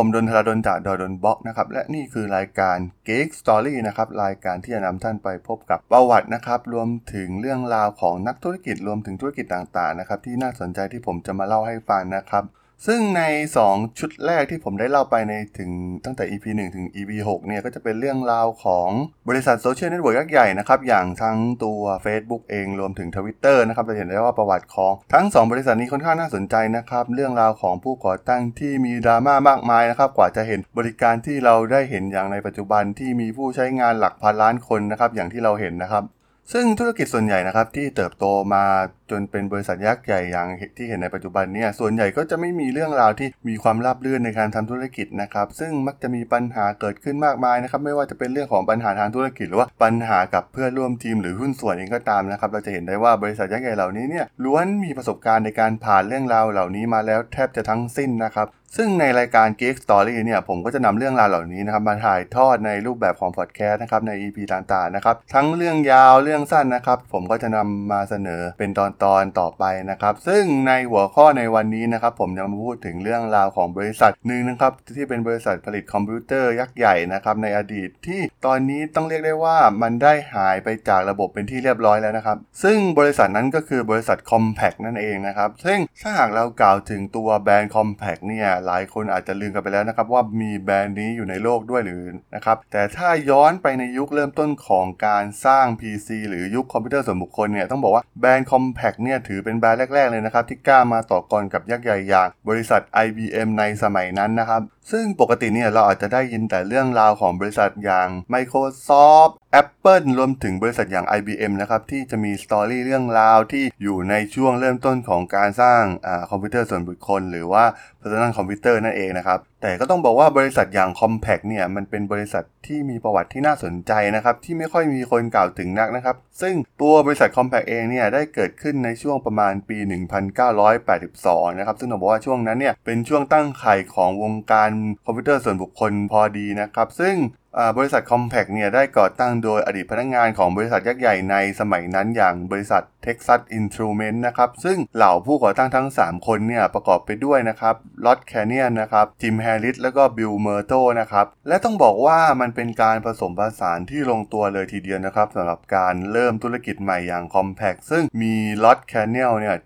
ผมดนทราดนจากดอยดนบล็อกนะครับและนี่คือรายการ Geek Story นะครับรายการที่จะนำท่านไปพบกับประวัตินะครับรวมถึงเรื่องราวของนักธุรกิจรวมถึงธุรกิจต่างๆนะครับที่น่าสนใจที่ผมจะมาเล่าให้ฟังนะครับ ซึ่งใน 2 ชุดแรกที่ผมได้เล่าไปในถึงตั้งแต่ EP 1 ถึง EP 6 เนี่ย ก็จะเป็นเรื่องราวของบริษัท social network ยักษ์ใหญ่นะครับ อย่างทั้งตัว Facebook เองรวมถึง Twitter นะครับเราเห็นได้ว่าประวัติของทั้ง 2 บริษัทนี้ค่อนข้างน่าสนใจนะครับ เรื่องราวของผู้ก่อตั้งที่มีดราม่ามากมายนะครับ กว่าจะเห็นบริการที่เราได้เห็นอย่างในปัจจุบันที่มีผู้ใช้งานหลักพันล้านคนนะครับอย่างที่เราเห็นนะครับ ซึ่งธุรกิจส่วนใหญ่นะครับที่เติบโตมาจนเป็นบริษัทยักษ์ใหญ่อย่างที่เห็นในปัจจุบันเนี่ยส่วนใหญ่ก็จะไม่มีเรื่องราวที่มีความราบรื่นในการทำธุรกิจนะครับซึ่งมักจะมีปัญหาเกิดขึ้นมากมายนะครับไม่ว่าจะเป็นเรื่องของปัญหาทางธุรกิจหรือว่าปัญหากับเพื่อนร่วมทีมหรือหุ้นส่วนเองก็ตามนะครับเราจะเห็นได้ว่าบริษัทยักษ์ใหญ่เหล่านี้เนี่ยล้วนมีประสบการณ์ในการผ่านเรื่องราวเหล่านี้มาแล้วแทบจะทั้งสิ้นนะครับซึ่งในรายการ Geek Story เนี่ยผมก็จะนำเรื่องราวเหล่านี้นะครับมาถ่ายทอดในรูปแบบของพอดแคสต์นะครับใน EP ต่างๆนะครับทั้งเรื่องยาวเรื่องสั้นนะครับ ผมก็จะนำมาเสนอเป็นตอนๆต่อไปนะครับ ซึ่งในหัวข้อในวันนี้นะครับ ผมจะมาพูดถึงเรื่องราวของบริษัทหนึ่งนะครับที่เป็นบริษัทผลิตคอมพิวเตอร์ยักษ์ใหญ่นะครับในอดีตที่ตอนนี้ต้องเรียกได้ว่ามันได้หายไปจากระบบเป็นที่เรียบร้อยแล้วนะครับ ซึ่งบริษัทนั้นก็คือบริษัท Compact นั่นเองนะครับซึ่งถ้าหากเรากล่าวถึงตัวแบรนด์ Compact เนี่ยหลายคนอาจจะลืมกันไปแล้วนะครับว่ามีแบรนด์นี้อยู่ในโลกด้วยหรือนะครับแต่ถ้าย้อนไปในยุคเริ่มต้นของการสร้าง PC หรือยุคคอมพิวเตอร์ส่วนบุคคลเนี่ยต้องบอกว่าแบรนด์ Compact เนี่ยถือเป็นแบรนด์แรก ๆ เลยนะครับที่กล้ามาต่อกรกับยักษ์ใหญ่อย่างบริษัท IBM ในสมัยนั้นนะครับ ซึ่งปกติเนี่ยเราอาจจะได้ยินแต่เรื่องราวของบริษัทอย่าง Microsoft Apple รวมถึงบริษัทอย่าง IBM นะครับ ที่จะมีสตอรี่เรื่องราวที่อยู่ในช่วงเริ่มต้นของการสร้างอคอมพิวเตอร์ส่วนบุคคล หรือว่า Personal Computer นั่นเองนะครับ แต่ก็ต้องบอกว่าบริษัทอย่าง Compact เนี่ยมันเป็นบริษัทที่มีประวัติที่น่าสนใจนะครับ ที่ไม่ค่อยมีคนกล่าวถึงนักนะครับ ซึ่งตัวบริษัท Compact เองเนี่ยได้เกิดขึ้นในช่วงประมาณปี 1982 นะครับซึ่งต้องบอกว่าช่วงนั้นเนี่ยเป็นช่วงตั้งไข่ของวงการคอมพิวเตอร์ส่วนบุคคลพอดีนะครับ ซึ่ง บริษัท Compact เนี่ยได้ก่อตั้งโดยอดีตพนักงานของบริษัทยักษ์ใหญ่ในสมัยนั้นอย่างบริษัท Texas Instruments นะครับ ซึ่งเหล่าผู้ก่อตั้งทั้ง 3 คนเนี่ยประกอบไปด้วยนะครับ Rod Canion นะครับ Jim Harris แล้วก็ Bill Murto นะครับ และต้องบอกว่ามันเป็นการผสมผสานที่ลงตัวเลยทีเดียวนะครับสำหรับการเริ่มธุรกิจใหม่อย่าง Compaq ซึ่งมีRod Canion เนี่ย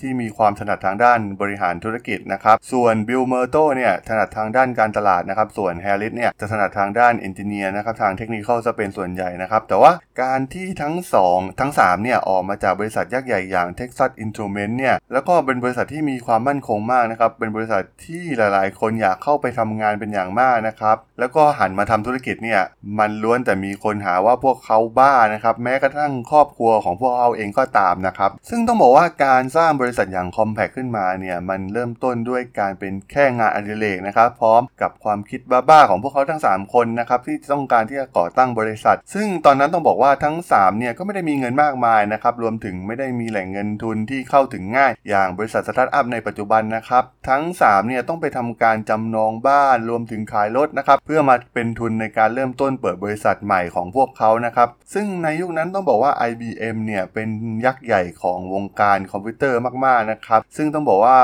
ที่มีความถนัดทางด้านบริหารธุรกิจนะครับส่วน Bill Murto เนี่ยถนัดทางด้านการตลาดนะครับส่วน Harris เนี่ยจะถนัดทางด้าน engineer นะครับทางเทคนิคจะเป็นส่วนใหญ่นะครับ แต่ว่าการที่ทั้ง 2 ทั้ง3เนี่ยออกมาจากบริษัทยักษ์ใหญ่อย่าง Texas Instruments เนี่ยแล้วก็เป็นบริษัทที่มีความมั่นคงมากนะครับเป็นบริษัทที่หลายๆ คนอยากเข้าไปทำงานเป็นอย่างมากนะครับแล้วก็หันมาทำธุรกิจเนี่ยมันล้วนแต่มีคนหาว่าพวกเขาบ้านะครับแม้กระทั่งครอบครัวของพวกเขาเองก็ตามนะครับซึ่งต้องบอกว่าการสร้างบริษัทอย่าง Compaq ขึ้นมาเนี่ยมันเริ่มต้นด้วยการเป็นแค่งานอดิเรกนะครับพร้อมกับความคิดบ้าๆของพวกเขาทั้ง 3 คนนะครับที่ต้องการที่จะก่อตั้งบริษัท ซึ่งตอนนั้นต้องบอกว่าทั้ง3เนี่ยก็ไม่ได้มีเงินมากมายนะครับรวมถึงไม่ได้มีแหล่งเงินทุนที่เข้าถึงง่าย อย่างบริษัทสตาร์ทอัพในปัจจุบันนะครับทั้ง3เนี่ยต้องไปทำการจำนองบ้านรวมถึงขายรถนะครับเพื่อมาเป็นทุนในการเริ่มต้นเปิดบริษัทใหม่ของพวกเขานะครับซึ่งในยุคนั้นต้องบอกว่า IBM เนี่ยเป็นยักษ์ใหญ่ของวงการคอมพิวเตอร์มากๆนะครับซึ่งต้องบอกว่า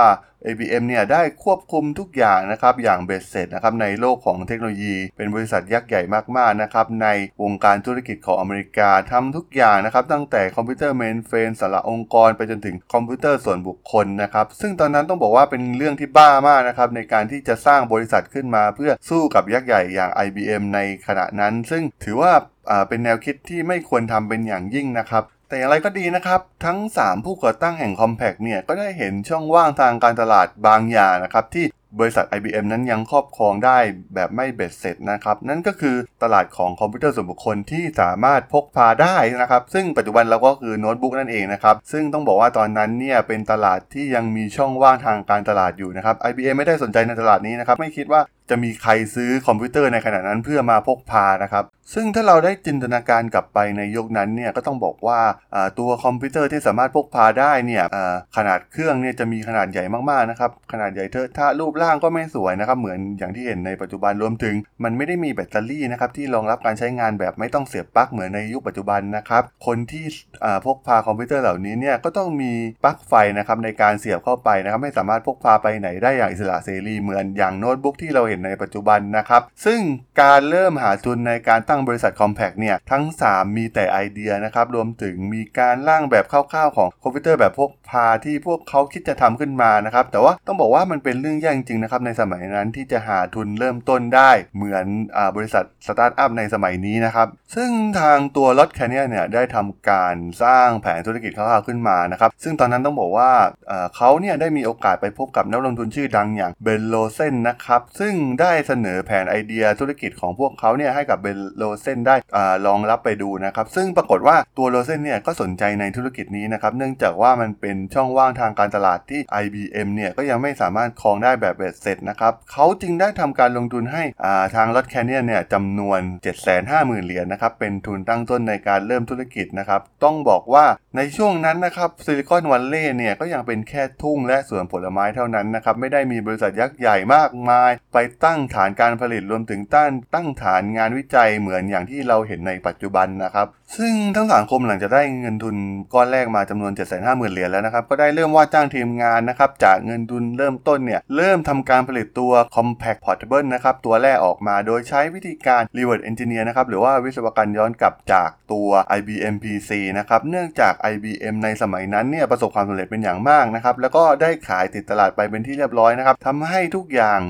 IBM เนี่ยได้ควบคุมทุกอย่างนะครับอย่างเบ็ดเสร็จนะครับในโลกของเทคโนโลยี เป็นบริษัทยักษ์ใหญ่มากๆนะครับในวงการธุรกิจของอเมริกาทำทุกอย่างนะครับตั้งแต่คอมพิวเตอร์ mainframe สำหรับองค์กร ไปจนถึงคอมพิวเตอร์ส่วนบุคคลนะครับซึ่งตอนนั้นต้องบอกว่าเป็นเรื่องที่บ้ามากนะครับในการที่จะสร้างบริษัทขึ้นมา เพื่อสู้กับยักษ์ใหญ่อย่าง IBM ในขณะนั้น ซึ่งถือว่าเป็นแนวคิดที่ไม่ควรทำเป็นอย่างยิ่งนะครับ แต่อย่างไรก็ดีนะครับ ทั้ง 3 ผู้ก่อตั้งแห่ง Compaq เนี่ยก็ได้เห็นช่องว่างทางการตลาดบางอย่างนะครับที่บริษัท IBM นั้นยังครอบครองได้แบบไม่เบ็ดเสร็จนะครับ นั่นก็คือตลาดของคอมพิวเตอร์ส่วนบุคคลที่สามารถพกพาได้นะครับ ซึ่งปัจจุบันเราก็คือโน้ตบุ๊กนั่นเองนะครับ ซึ่งต้องบอกว่าตอนนั้นเนี่ยเป็นตลาดที่ยังมีช่องว่างทางการตลาดอยู่นะครับ IBM ไม่ได้สนใจในตลาดนี้นะครับ ไม่คิดว่าจะมีใครซื้อคอมพิวเตอร์ในขณะนั้นเพื่อมาพกพานะครับ ซึ่งถ้าเราได้จินตนาการกลับไปในยุคนั้นเนี่ยก็ต้องบอกว่าตัวคอมพิวเตอร์ที่สามารถพกพาได้เนี่ยขนาดเครื่องเนี่ยจะมีขนาดใหญ่มากๆนะครับขนาดใหญ่เทอะทะรูปร่างก็ไม่สวยนะครับเหมือนอย่างที่เห็นในปัจจุบันรวมถึง มันไม่ได้มีแบตเตอรี่นะครับที่รองรับการใช้งานแบบไม่ต้องเสียบปลั๊กเหมือนในยุคปัจจุบันนะครับคนที่พกพาคอมพิวเตอร์เหล่านี้เนี่ยก็ต้องมีปลั๊กไฟนะครับในการเสียบเข้าไปนะครับไม่สามารถพกพาไปไหนได้อย่างอิสระเสรีเหมือนอย่างโน้ตบุ๊กที่เราเห็นในปัจจุบันนะครับ ซึ่งการเริ่มหาทุนในการตั้งบริษัท Compaq เนี่ย ทั้ง 3 มีแต่ไอเดียนะครับ รวมถึงมีการร่างแบบคร่าวๆของคอมพิวเตอร์แบบพกพาที่พวกเขาคิดจะทำขึ้นมานะครับ แต่ว่าต้องบอกว่ามันเป็นเรื่องยากจริงๆนะครับในสมัยนั้นที่จะหาทุนเริ่มต้นได้ เหมือนบริษัทสตาร์ทอัพในสมัยนี้นะครับ ซึ่งทางตัว Rod Canion เนี่ยได้ทำการสร้างแผนธุรกิจคร่าวๆขึ้นมานะครับ ซึ่งตอนนั้นต้องบอกว่าเขาเนี่ยได้มีโอกาสไปพบกับนักลงทุนชื่อดังอย่าง Ben Rosen นะครับ ซึ่งได้เสนอแผนไอเดียธุรกิจของพวกเขาเนี่ยให้กับ Ben Rosen ได้ลองรับไปดูนะครับซึ่งปรากฏว่าตัว Rosen เนี่ยก็สนใจในธุรกิจนี้นะครับเนื่องจากว่ามันเป็นช่องว่างทางการตลาดที่ IBM เนี่ยก็ยังไม่สามารถครองได้แบบเบ็ดเสร็จนะครับเขาจึงได้ทำการลงทุนให้ทางลอตแคนเนียเนี่ยจำนวน 750,000 เหรียญนนะครับเป็นทุนตั้งต้นในการเริ่มธุรกิจนะครับต้องบอกว่าในช่วงนั้นนะครับซิลิคอนวัลเลย์เนี่ยก็ยังเป็นแค่ทุ่งและสวนผลไม้เท่านั้นนะครับไม่ได้มีบริษัทยักษ์ใหญ่มากมาย ไปตั้งฐานการผลิตรวมถึงตั้งตั้งฐานงานวิจัยเหมือนอย่างที่เราเห็นในปัจจุบันนะครับ ซึ่งทั้งสังคมหลังจากได้เงินทุนก้อนแรกมาจำนวน 750,000 เหรียญแล้วนะครับ ก็ได้เริ่มว่าจ้างทีมงานนะครับ จากเงินทุนเริ่มต้นเนี่ย เริ่มทำการผลิตตัว Compact Portable นะครับ ตัวแรกออกมาโดยใช้วิธีการ Reverse Engineer นะครับ หรือว่าวิศวกรรมย้อนกลับจากตัว IBM PC นะครับ เนื่องจาก IBM ในสมัยนั้นเนี่ยประสบความสำเร็จเป็นอย่างมากนะครับ แล้วก็ได้ขายติดตลาดไปเป็นที่เรียบร้อยนะครับทำให้ทุกอย่าง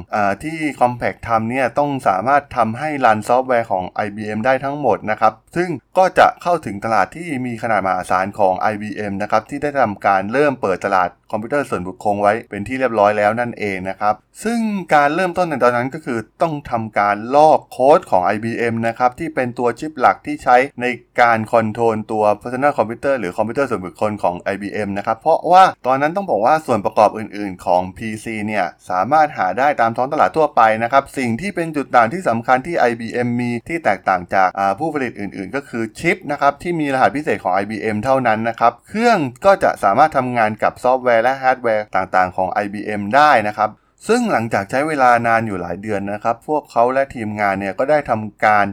ที่ Compaq ทำเนี่ยต้องสามารถทำให้ run ซอฟต์แวร์ของ IBM ได้ทั้งหมดนะครับ ซึ่งก็จะเข้าถึงตลาดที่มีขนาดมหาศาลของ IBM นะครับที่ได้ทำการเริ่มเปิดตลาด คอมพิวเตอร์ส่วนบุคคลไว้เป็นที่เรียบร้อยแล้วนั่นเองนะครับ ซึ่งการเริ่มต้นในตอนนั้นก็คือต้องทำการลอกโค้ดของ IBM นะครับที่เป็นตัวชิปหลักที่ใช้ในการ control ตัว Personal Computer หรือคอมพิวเตอร์ส่วนบุคคลของ IBM นะครับเพราะว่าตอนนั้นต้องบอกว่าส่วนประกอบอื่น ๆ ของ PC เนี่ยสามารถหาได้ตามท้องตลาดทั่วไปนะครับสิ่งที่เป็นจุดต่างที่สำคัญที่ IBM มีที่แตกต่างจากผู้ผลิตอื่น ๆ ก็คือชิปนะครับที่มีรหัสพิเศษของ IBM เท่านั้นนะครับเครื่องก็จะสามารถทำงานกับซอฟต์แวร์และฮาร์ดแวร์ต่างๆ ของ IBM ได้นะครับ ซึ่งหลังจากใช้เวลานานอยู่หลายเดือนนะครับ พวกเขาและทีมงานเนี่ยก็ได้ทำการ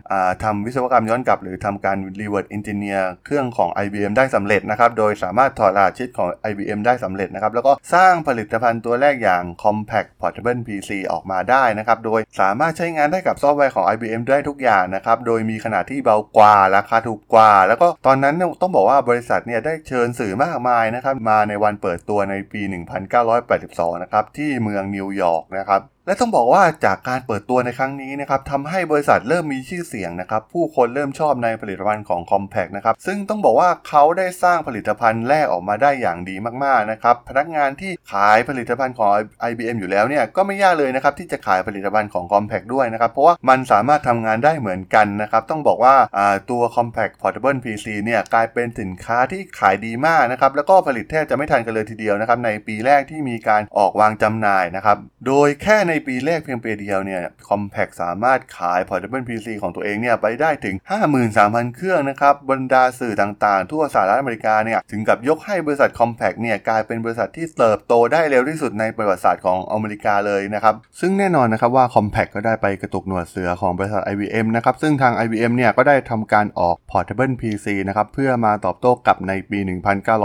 ทำวิศวกรรมย้อนกลับ หรือทำการ reverse engineer เครื่องของ IBM ได้สำเร็จนะครับ โดยสามารถถอดรหัสชิปของ IBM ได้สำเร็จนะครับ แล้วก็สร้างผลิตภัณฑ์ตัวแรกอย่าง compact portable PC ออกมาได้นะครับ โดยสามารถใช้งานได้กับซอฟต์แวร์ของ IBM ได้ทุกอย่างนะครับ โดยมีขนาดที่เบากว่า ราคาถูกกว่า แล้วก็ตอนนั้นต้องบอกว่าบริษัทเนี่ยได้เชิญสื่อมากมายนะครับมาในวันเปิดตัวในปี 1982 นะครับที่เมืองนิวยอร์กนะครับ และต้องบอกว่าจากการเปิดตัวในครั้งนี้นะครับทำให้บริษัทเริ่มมีชื่อเสียงนะครับ ผู้คนเริ่มชอบในผลิตภัณฑ์ของ Compact นะครับ ซึ่งต้องบอกว่าเขาได้สร้างผลิตภัณฑ์แรกออกมาได้อย่างดีมากๆนะครับ พนักงานที่ขายผลิตภัณฑ์ของ IBM อยู่แล้วเนี่ยก็ไม่ยากเลยนะครับที่จะขายผลิตภัณฑ์ของ Compact ด้วยนะครับ เพราะว่ามันสามารถทำงานได้เหมือนกันนะครับ ต้องบอกว่าตัว Compact Portable PC เนี่ยกลายเป็นสินค้าที่ขายดีมากนะครับแล้วก็ผลิตแทบจะไม่ทันกันเลยทีเดียวนะครับในปีแรกที่มีการออกวางจำหน่ายนะครับโดยแค่ในปีแรกเพียงปีเดียวเนี่ยคอมแพกสามารถขาย Portable PC ของตัวเองเนี่ยไปได้ถึง 53,000 เครื่องนะครับ บรรดาสื่อต่างๆ ทั่วสหรัฐอเมริกาเนี่ยถึงกับยกให้บริษัทคอมแพกเนี่ยกลายเป็นบริษัทที่เติบโตได้เร็วที่สุดในประวัติศาสตร์ของอเมริกาเลยนะครับ ซึ่งแน่นอนนะครับว่าคอมแพกก็ได้ไปกระตุกหนวดเสือของบริษัท IBM นะครับ ซึ่งทาง IBM เนี่ยก็ได้ทำการออก Portable PC นะครับเพื่อมาตอบโต้กับในปี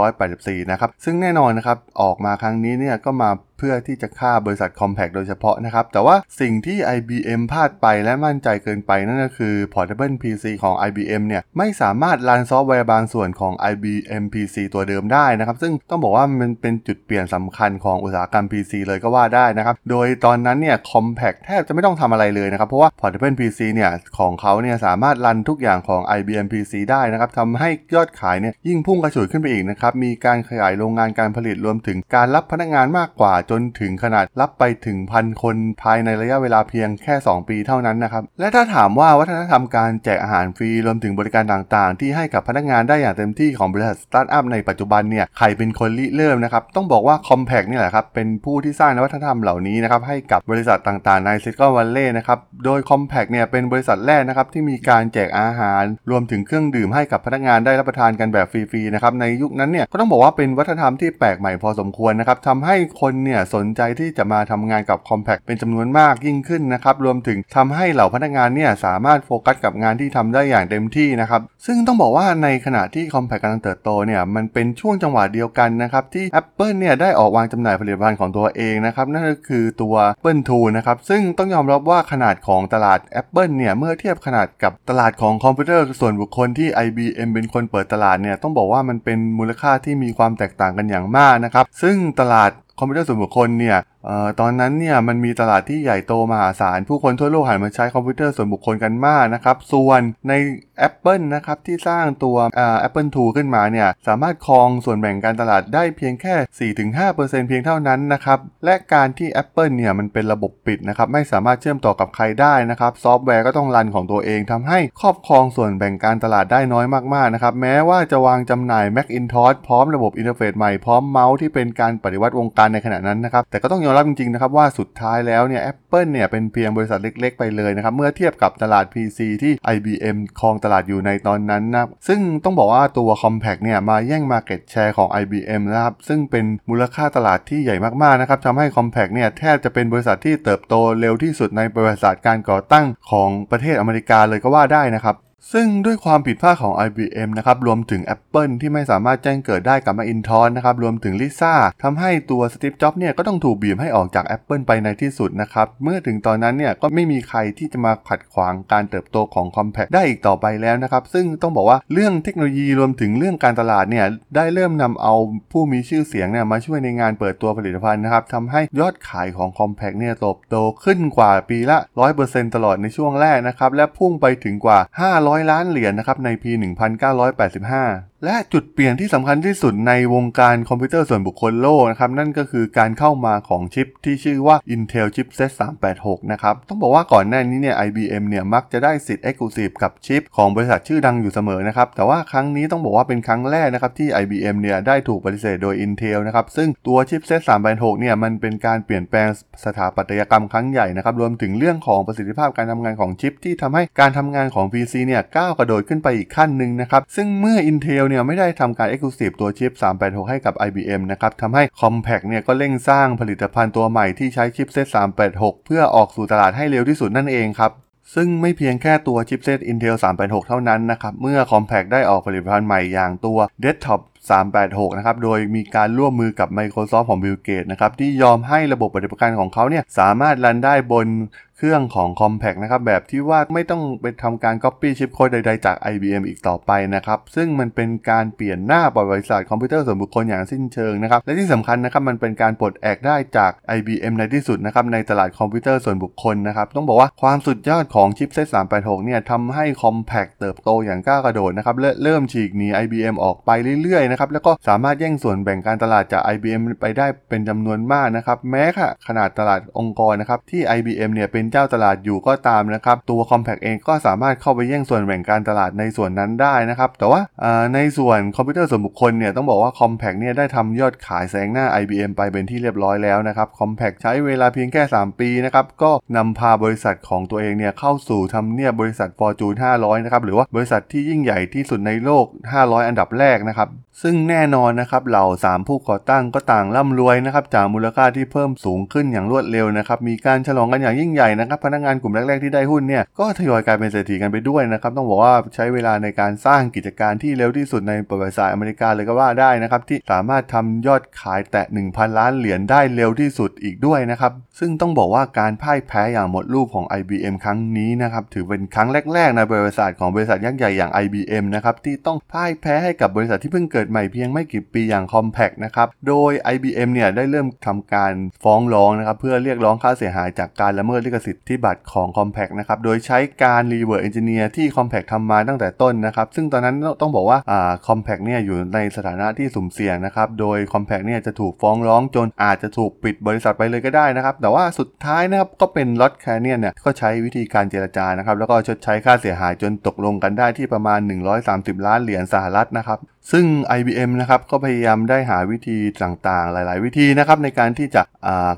1984 นะครับซึ่งแน่นอนนะครับออกมาครั้งนี้เนี่ยก็มา เพื่อที่จะฆ่าบริษัท Compact โดยเฉพาะนะครับ แต่ว่าสิ่งที่ IBM พลาดไปและมั่นใจเกินไปนั่นก็คือ Portable PC ของ IBM เนี่ยไม่สามารถรันซอฟต์แวร์บางส่วนของ IBM PC ตัวเดิมได้นะครับ ซึ่งต้องบอกว่ามันเป็นจุดเปลี่ยนสำคัญของอุตสาหกรรม PC เลยก็ว่าได้นะครับ โดยตอนนั้นเนี่ย Compact แทบจะไม่ต้องทำอะไรเลยนะครับ เพราะว่า Portable PC เนี่ยของเขาเนี่ยสามารถรันทุกอย่างของ IBM PC ได้นะครับทำให้ยอดขายเนี่ยยิ่งพุ่งกระฉูดขึ้นไปอีกนะครับมีการขยายโรงงานการผลิตรวมถึงการรับพนักงานมากกว่าจนถึงขนาดรับไปถึงพันคนภายในระยะเวลาเพียงแค่ 2 ปีเท่านั้นนะครับ และถ้าถามว่าวัฒนธรรมการแจกอาหารฟรีรวมถึงบริการต่างๆ ที่ให้กับพนักงานได้อย่างเต็มที่ของบริษัทสตาร์ทอัพในปัจจุบันเนี่ยใครเป็นคนริเริ่มนะครับ ต้องบอกว่า Compaq นี่แหละครับ เป็นผู้ที่สร้างวัฒนธรรมเหล่านี้นะครับให้กับบริษัทต่างๆ ในซิลิคอนวัลเลย์นะครับ โดย Compact เนี่ยเป็นบริษัทแรกนะครับที่มีการแจกอาหาร รวมถึงเครื่องดื่มให้กับพนักงานได้รับประทานกันแบบฟรีๆนะครับในยุคนั้นเนี่ยก็ต้องบอกว่าเป็นวัฒนธรรมที่แปลกใหม่พอสมควรนะครับทำให้คนเนี่ยสนใจที่จะมาทำงานกับ Compact เป็นจำนวนมากยิ่งขึ้นนะครับรวมถึงทำให้เหล่าพนักงานเนี่ยสามารถโฟกัสกับงานที่ทำได้อย่างเต็มที่นะครับซึ่งต้องบอกว่าในขณะที่ Compact กำลังเติบโตเนี่ยมันเป็นช่วงจังหวะเดียวกันนะครับที่ Apple เนี่ยได้ออกวางจำหน่ายผลิตภัณฑ์ของตัวเองนะครับนั่นก็คือตัว Apple II นะครับซึ่งต้องยอมรับว่าขนาดของตลาด Apple เนี่ยเมื่อเทียบขนาดกับตลาดของคอมพิวเตอร์ส่วนบุคคลที่ IBM เป็นคนเปิดตลาดเนี่ยต้องบอกว่ามันเป็นมูลค่าที่มีความแตกต่างกันอย่างมากนะครับซึ่งตลาด คอมพิวเตอร์ส่วนบุคคลเนี่ยตอนนั้นเนี่ยมันมีตลาดที่ใหญ่โตมหาศาล ผู้คนทั่วโลกหันมาใช้คอมพิวเตอร์ส่วนบุคคลกันมากนะครับ ส่วนใน Apple นะครับที่สร้างตัว Apple II ขึ้นมาเนี่ยสามารถครองส่วนแบ่งการตลาดได้เพียงแค่ 4-5%เพียงเท่านั้นนะครับและการที่ Apple เนี่ยมันเป็นระบบปิดนะครับไม่สามารถเชื่อมต่อกับใครได้นะครับซอฟต์แวร์ก็ต้อง run ของตัวเองทำให้ครอบครองส่วนแบ่งการตลาดได้น้อยมากๆนะครับแม้ว่าจะวางจำหน่าย Macintosh พร้อมระบบ interface ใหม่พร้อมเมาส์ที่เป็นการปฏิวัติวงการในขณะนั้นนะครับแต่ก็ต้องยอมรับจริงๆนะครับว่าสุดท้ายแล้วเนี่ย Apple เนี่ยเป็นเพียงบริษัทเล็กๆ ไปเลยนะครับเมื่อเทียบกับตลาด PC ที่ IBM ครองตลาดอยู่ในตอนนั้นนะซึ่งต้องบอกว่าตัว Compact เนี่ยมาแย่ง Market Share ของ IBM นะครับซึ่งเป็นมูลค่าตลาดที่ใหญ่มากๆนะครับทำให้ Compact เนี่ยแทบจะเป็นบริษัทที่เติบโตเร็วที่สุดในประวัติศาสตร์การก่อตั้งของประเทศอเมริกาเลยก็ว่าได้นะครับ ซึ่งด้วยความผิดพลาดของ IBM นะครับรวมถึง Apple ที่ไม่สามารถแจ้งเกิดได้กับ Macintosh นะครับรวมถึงลิซ่าทำให้ตัว Steve Jobs เนี่ยก็ต้องถูกบีบให้ออกจาก Apple ไปในที่สุดนะครับเมื่อถึงตอนนั้นเนี่ยก็ไม่มีใครที่จะมาขัดขวางการเติบโตของ Compact ได้อีกต่อไปแล้วนะครับซึ่งต้องบอกว่าเรื่องเทคโนโลยีรวมถึงเรื่องการตลาดเนี่ยได้เริ่มนำเอาผู้มีชื่อเสียงเนี่ยมาช่วยในงานเปิดตัวผลิตภัณฑ์นะครับทำให้ยอดขายของ Compact เนี่ยเติบโตขึ้นกว่าปีละ 100%ตลอดในช่วงแรกนะครับและพุ่งไปถึงกว่า500 ล้านเหรียญนะครับในปี 1985และจุดเปลี่ยนที่สำคัญที่สุดในวงการคอมพิวเตอร์ส่วนบุคคลโลกนะครับ นั่นก็คือการเข้ามาของชิปที่ชื่อว่า Intel Chipset 386 นะครับ ต้องบอกว่าก่อนหน้านี้เนี่ย IBM เนี่ยมักจะได้สิทธิ์ Exclusive กับชิปของบริษัทชื่อดังอยู่เสมอนะครับ แต่ว่าครั้งนี้ต้องบอกว่าเป็นครั้งแรกนะครับ ที่ IBM เนี่ยได้ถูกปฏิเสธโดย Intel นะครับ ซึ่งตัว Chipset 386 เนี่ยมันเป็นการเปลี่ยนแปลงสถาปัตยกรรมครั้งใหญ่นะครับรวมถึงเรื่องของประสิทธิภาพการทำงานของชิป ที่ทำให้การทำงานของ PC เนี่ยก้าวกระโดดขึ้นไปอีกขั้นหนึ่งนะครับซึ่งเมื่อ Intel เนี่ยไม่ได้ทำการ Exclusive ตัวชิป 386 ให้กับ IBM นะครับทำให้ Compact เนี่ยก็เร่งสร้างผลิตภัณฑ์ตัวใหม่ที่ใช้ชิปเซต386 เพื่อออกสู่ตลาดให้เร็วที่สุดนั่นเองครับซึ่งไม่เพียงแค่ตัวชิปเซต Intel 386 เท่านั้นนะครับ เมื่อ Compact ได้ออกผลิตภัณฑ์ใหม่อย่างตัว Desktop 386 นะครับ โดยมีการร่วมมือกับ Microsoft ของ Bill Gates นะครับ ที่ยอมให้ระบบปฏิบัติการของเขาเนี่ย สามารถรันได้บน เครื่องของ Compact นะครับแบบที่ว่าไม่ต้องไปทำการ Copy ชิปโค้ดใดๆจาก IBM อีกต่อไปนะครับซึ่งมันเป็นการเปลี่ยนหน้าบริษัทคอมพิวเตอร์ส่วนบุคคลอย่างสิ้นเชิงนะครับและที่สำคัญนะครับมันเป็นการปลดแอกได้จาก IBM ในที่สุดนะครับในตลาดคอมพิวเตอร์ส่วนบุคคลนะครับต้องบอกว่าความสุดยอดของชิปเซต386เนี่ยทำให้ Compact เติบโตอย่างก้าวกระโดดนะครับและเริ่มฉีกหนี IBM ออกไปเรื่อยๆนะครับแล้วก็สามารถแย่งส่วนแบ่งการตลาดจาก IBM ไปได้เป็นจำนวนมากนะครับแม้ค่ะขนาดตลาดองค์กรนะครับที่ IBM เนี่ยเป็นเจ้าตลาดอยู่ก็ตามนะครับตัว Compact เองก็สามารถเข้าไปแย่งส่วนแบ่งการตลาดในส่วนนั้นได้นะครับแต่ว่าในส่วนคอมพิวเตอร์ส่วนบุคคลเนี่ยต้องบอกว่า Compact เนี่ยได้ทำยอดขายแซงหน้า IBM ไปเป็นที่เรียบร้อยแล้วนะครับ Compact ใช้เวลาเพียงแค่ 3 ปีนะครับก็นำพาบริษัทของตัวเองเนี่ยเข้าสู่ทำเนียบบริษัท Fortune 500 นะครับหรือว่าบริษัทที่ยิ่งใหญ่ที่สุดในโลก 500 อันดับแรกนะครับ ซึ่งแน่นอนนะครับเหล่า 3 ผู้ก่อตั้งก็ต่างร่ำรวยนะครับจากมูลค่าที่เพิ่มสูงขึ้นอย่างรวดเร็วนะครับมีการฉลองกันอย่างยิ่งใหญ่นะครับพนักงานกลุ่มแรกๆที่ได้หุ้นเนี่ยก็ทยอยกลายเป็นเศรษฐีกันไปด้วยนะครับต้องบอกว่าใช้เวลาในการสร้างกิจการที่เร็วที่สุดในประวัติศาสตร์อเมริกาเลยก็ว่าได้นะครับที่สามารถทำยอดขายแตะ 1,000 ล้านเหรียญได้เร็วที่สุดอีกด้วยนะครับซึ่งต้องบอกว่าการพ่ายแพ้อย่างหมดรูปของ IBM ครั้งนี้นะครับถือเป็นครั้งแรก ๆ ในประวัติศาสตร์ของบริษัทยักษ์ใหญ่อย่าง IBM นะครับที่ต้องพ่ายแพ้ให้กับบริษัทที่เพิ่งเกิดใหม่เพียงไม่กี่ปีอย่าง Compact นะครับ โดย IBM เนี่ยได้เริ่มทำการฟ้องร้องนะครับเพื่อเรียกร้องค่าเสียหายจากการละเมิดลิขสิทธิ์ที่บัตรของ Compact นะครับโดยใช้การ Reverse Engineer ที่ Compact ทำมาตั้งแต่ต้นนะครับซึ่งตอนนั้นต้องบอกว่าอ่า Compact เนี่ยอยู่ในสถานะที่สุ่มเสี่ยงนะครับโดย Compact เนี่ยจะถูกฟ้องร้องจนอาจจะถูกปิดบริษัทไปเลยก็ได้นะครับแต่ว่าสุดท้ายนะครับก็เป็น Lot Canyon เนี่ยก็ใช้วิธีการเจรจานะครับแล้วก็ชดใช้ค่าเสียหายจนตกลงกันได้ที่ประมาณ 130 ล้านเหรียญสหรัฐนะครับ ซึ่ง IBM นะครับก็พยายามได้หาวิธีต่างๆ หลาย ๆ วิธีนะครับในการที่จะ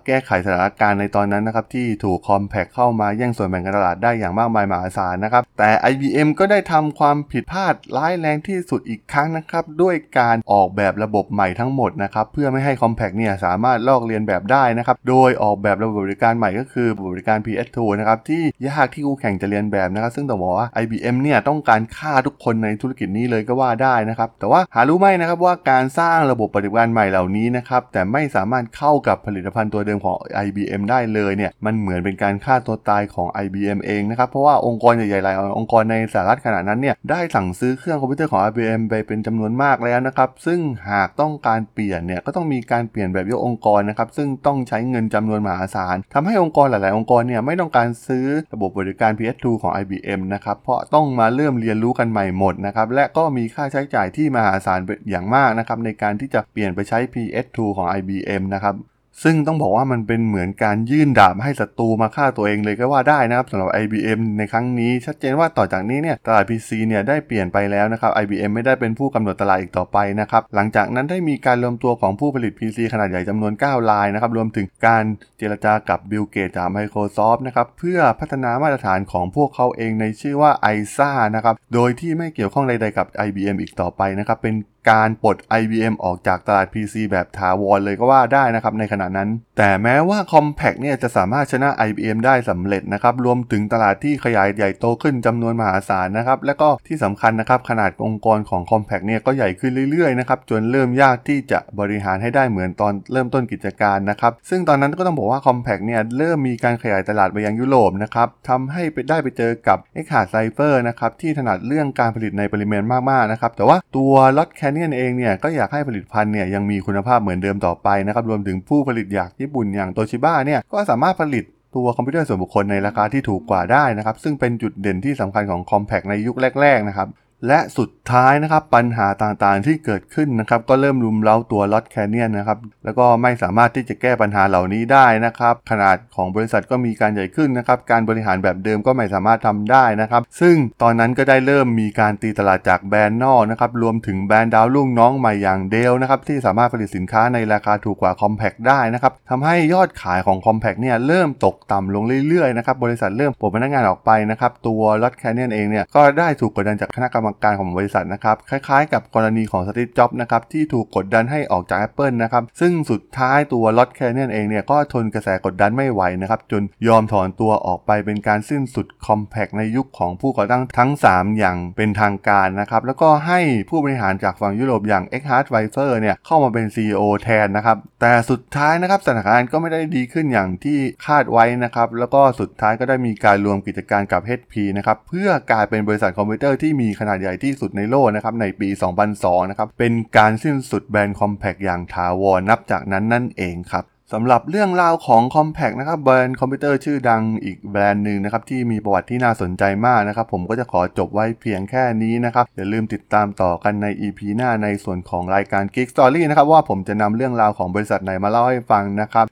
แก้ไขสถานการณ์ในตอนนั้นนะครับที่ถูก Compact เข้ามาแย่งส่วนแบ่งการตลาดได้อย่างมากมายมหาศาลนะครับแต่ IBM ก็ได้ทำความผิดพลาดร้ายแรงที่สุดอีกครั้งนะครับด้วยการออกแบบระบบใหม่ทั้งหมดนะครับเพื่อไม่ให้ Compact เนี่ยสามารถลอกเลียนแบบได้นะครับโดยออกแบบระบบบริการใหม่ก็คือบริการ PS2 นะครับที่ยากที่คู่แข่งจะเรียนแบบนะครับซึ่งต้องบอกว่า IBM เนี่ยต้องการฆ่าทุกคนในธุรกิจนี้เลยก็ว่าได้นะครับแต่ว่าหารู้ไหมนะครับว่าการสร้างระบบปฏิบัติการใหม่เหล่านี้นะครับแต่ไม่สามารถเข้ากับผลิตภัณฑ์ตัวเดิมของ IBM ได้เลยเนี่ยมันเหมือนเป็นการฆ่าตัวตายของ IBM เองนะครับเพราะว่าองค์กรใหญ่ๆหลายองค์กรในสหรัฐขณะนั้นเนี่ยได้สั่งซื้อเครื่องคอมพิวเตอร์ของ IBM ไปเป็นจำนวนมากแล้วนะครับซึ่งหากต้องการเปลี่ยนเนี่ยก็ต้องมีการเปลี่ยนแบบยกองค์กรนะครับซึ่งต้องใช้เงินจำนวนมหาศาลทำให้องค์กรหลาย ๆ องค์กรเนี่ยไม่ต้องการซื้อระบบบริการ PS2 ของ IBM นะครับเพราะต้องมาเริ่มเรียนรู้กันใหม่หมดนะครับและก็มีค่าใช้จ่ายที่มหาศาลอย่างมากนะครับในการที่จะเปลี่ยนไปใช้ PS2 ของ IBM นะครับ ซึ่งต้องบอกว่ามันเป็นเหมือนการยื่นดาบให้ศัตรูมาฆ่าตัวเองเลยก็ว่าได้นะครับสำหรับ IBM ในครั้งนี้ชัดเจนว่าต่อจากนี้เนี่ยตลาด PC เนี่ยได้เปลี่ยนไปแล้วนะครับ IBM ไม่ได้เป็นผู้กำหนดตลาดอีกต่อไปนะครับหลังจากนั้นได้มีการรวมตัวของผู้ผลิต PC ขนาดใหญ่จำนวน 9 รายนะครับรวมถึงการเจรจากับบิลเกตจาก Microsoft นะครับเพื่อพัฒนามาตรฐานของพวกเขาเองในชื่อว่า ISA นะครับโดยที่ไม่เกี่ยวข้องใดๆกับ IBM อีกต่อไปนะครับเป็นการปลด IBM ออกจากตลาด PC แบบถาวรเลยก็ว่าได้นะครับในขณะนั้น แต่แม้ว่า Compact เนี่ยจะสามารถชนะ IBM ได้สำเร็จนะครับ รวมถึงตลาดที่ขยายใหญ่โตขึ้นจำนวนมหาศาลนะครับ และก็ที่สำคัญนะครับขนาดองค์กรของ Compact เนี่ยก็ใหญ่ขึ้นเรื่อยๆนะครับจนเริ่มยากที่จะบริหารให้ได้เหมือนตอนเริ่มต้นกิจการนะครับ ซึ่งตอนนั้นก็ต้องบอกว่า Compact เนี่ยเริ่มมีการขยายตลาดไปยังยุโรปนะครับทำให้ไปได้ไปเจอกับ e c h a r d Cipher นะครับที่ถนัดเรื่องการผลิตในปริมาณมากๆนะครับแต่ว่าตัว Lot นเนียนเองเนี่ยก็อยากให้ผลิตภัณฑ์เนี่ยยังมีคุณภาพเหมือนเดิมต่อไปนะครับรวมถึงผู้ผลิตอยากญี่ปุ่นอย่างโตชิบ้าเนี่ยก็สามารถผลิตตัวคอมพิวเตอร์ส่วนบุคคลในราคาที่ถูกกว่าได้นะครับ ซึ่งเป็นจุดเด่นที่สำคัญของ Compact ในยุคแรก ๆ นะครับ และสุดท้ายนะครับปัญหาต่างๆที่เกิดขึ้นนะครับก็เริ่มรุมเร้าตัว Lot Canyon นะครับแล้วก็ไม่สามารถที่จะแก้ปัญหาเหล่านี้ได้นะครับ ขนาดของบริษัทก็มีการใหญ่ขึ้นนะครับการบริหารแบบเดิมก็ไม่สามารถทำได้นะครับ ซึ่งตอนนั้นก็ได้เริ่มมีการตีตลาดจากแบรนด์นอกนะครับรวมถึงแบรนด์ดาวรุ่งน้องใหม่อย่างเดลนะครับที่สามารถผลิตสินค้าในราคาถูกกว่า Compact ได้นะครับทำให้ยอดขายของ Compact เนี่ยเริ่มตกต่ำลงเรื่อยๆนะครับบริษัทเริ่มปลดพนักงานออกไปนะครับตัว Lot Canyon เองเนี่ยก็ได้ถูกกดดันจากคณะกรรมการของบริษัทนะครับ คล้ายๆ กับกรณีของสตีฟจ็อบนะครับที่ถูกกดดันให้ออกจาก Apple นะครับ ซึ่งสุดท้ายตัวลอตแคนเนียนเองเนี่ยก็ทนกระแสกดดันไม่ไหวนะครับจนยอมถอนตัวออกไปเป็นการสิ้นสุด Compact ในยุคของผู้ก่อตั้งทั้ง 3 อย่างเป็นทางการนะครับแล้วก็ให้ผู้บริหารจากฝั่งยุโรปอย่าง e c k h a r d w e i f e r เนี่ยเข้ามาเป็น CEO แทนนะครับแต่สุดท้ายนะครับสถานการณ์ก็ไม่ได้ดีขึ้นอย่างที่คาดไว้นะครับแล้วก็สุดท้ายก็ได้มีการรวมกิจการกับ HP นะครับเพื่อกลายเป็นบริษัทคอมพิวเตอร์ที่มีขนาดใหญ่ที่สุดในโลกนะครับในปี 2002 นะครับ เป็นการสิ้นสุดแบรนด์ Compaq อย่างถาวรนับจากนั้นนั่นเองครับ สำหรับเรื่องราวของ Compaq นะครับแบรนด์คอมพิวเตอร์ชื่อดังอีกแบรนด์หนึ่งนะครับที่มีประวัติที่น่าสนใจมากนะครับ ผมก็จะขอจบไว้เพียงแค่นี้นะครับ อย่าลืมติดตามต่อกันใน EP หน้าในส่วนของรายการ Geek Story นะครับ ว่าผมจะนำเรื่องราวของบริษัทไหนมาเล่าให้ฟังนะครับ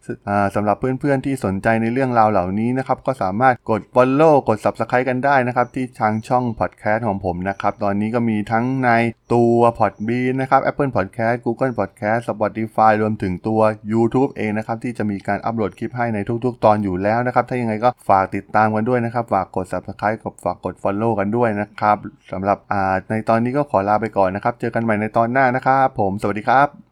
สำหรับเพื่อนๆที่สนใจในเรื่องราวเหล่านี้นะครับก็สามารถกด Follow กด Subscribe กันได้นะครับที่ทางช่อง Podcast ของผมนะครับตอนนี้ก็มีทั้งในตัว Podbean นะครับ Apple Podcast Google Podcast Spotify รวมถึงตัว YouTube เองนะครับครับที่จะมีการอัปโหลดคลิปให้ในทุกๆ ตอนอยู่แล้วนะครับ ถ้ายังไงก็ฝากติดตามกันด้วยนะครับ ฝากกด subscribe กับฝากกด follow กันด้วยนะครับสำหรับในตอนนี้ก็ขอลาไปก่อนนะครับ เจอกันใหม่ในตอนหน้านะครับ ผม สวัสดีครับ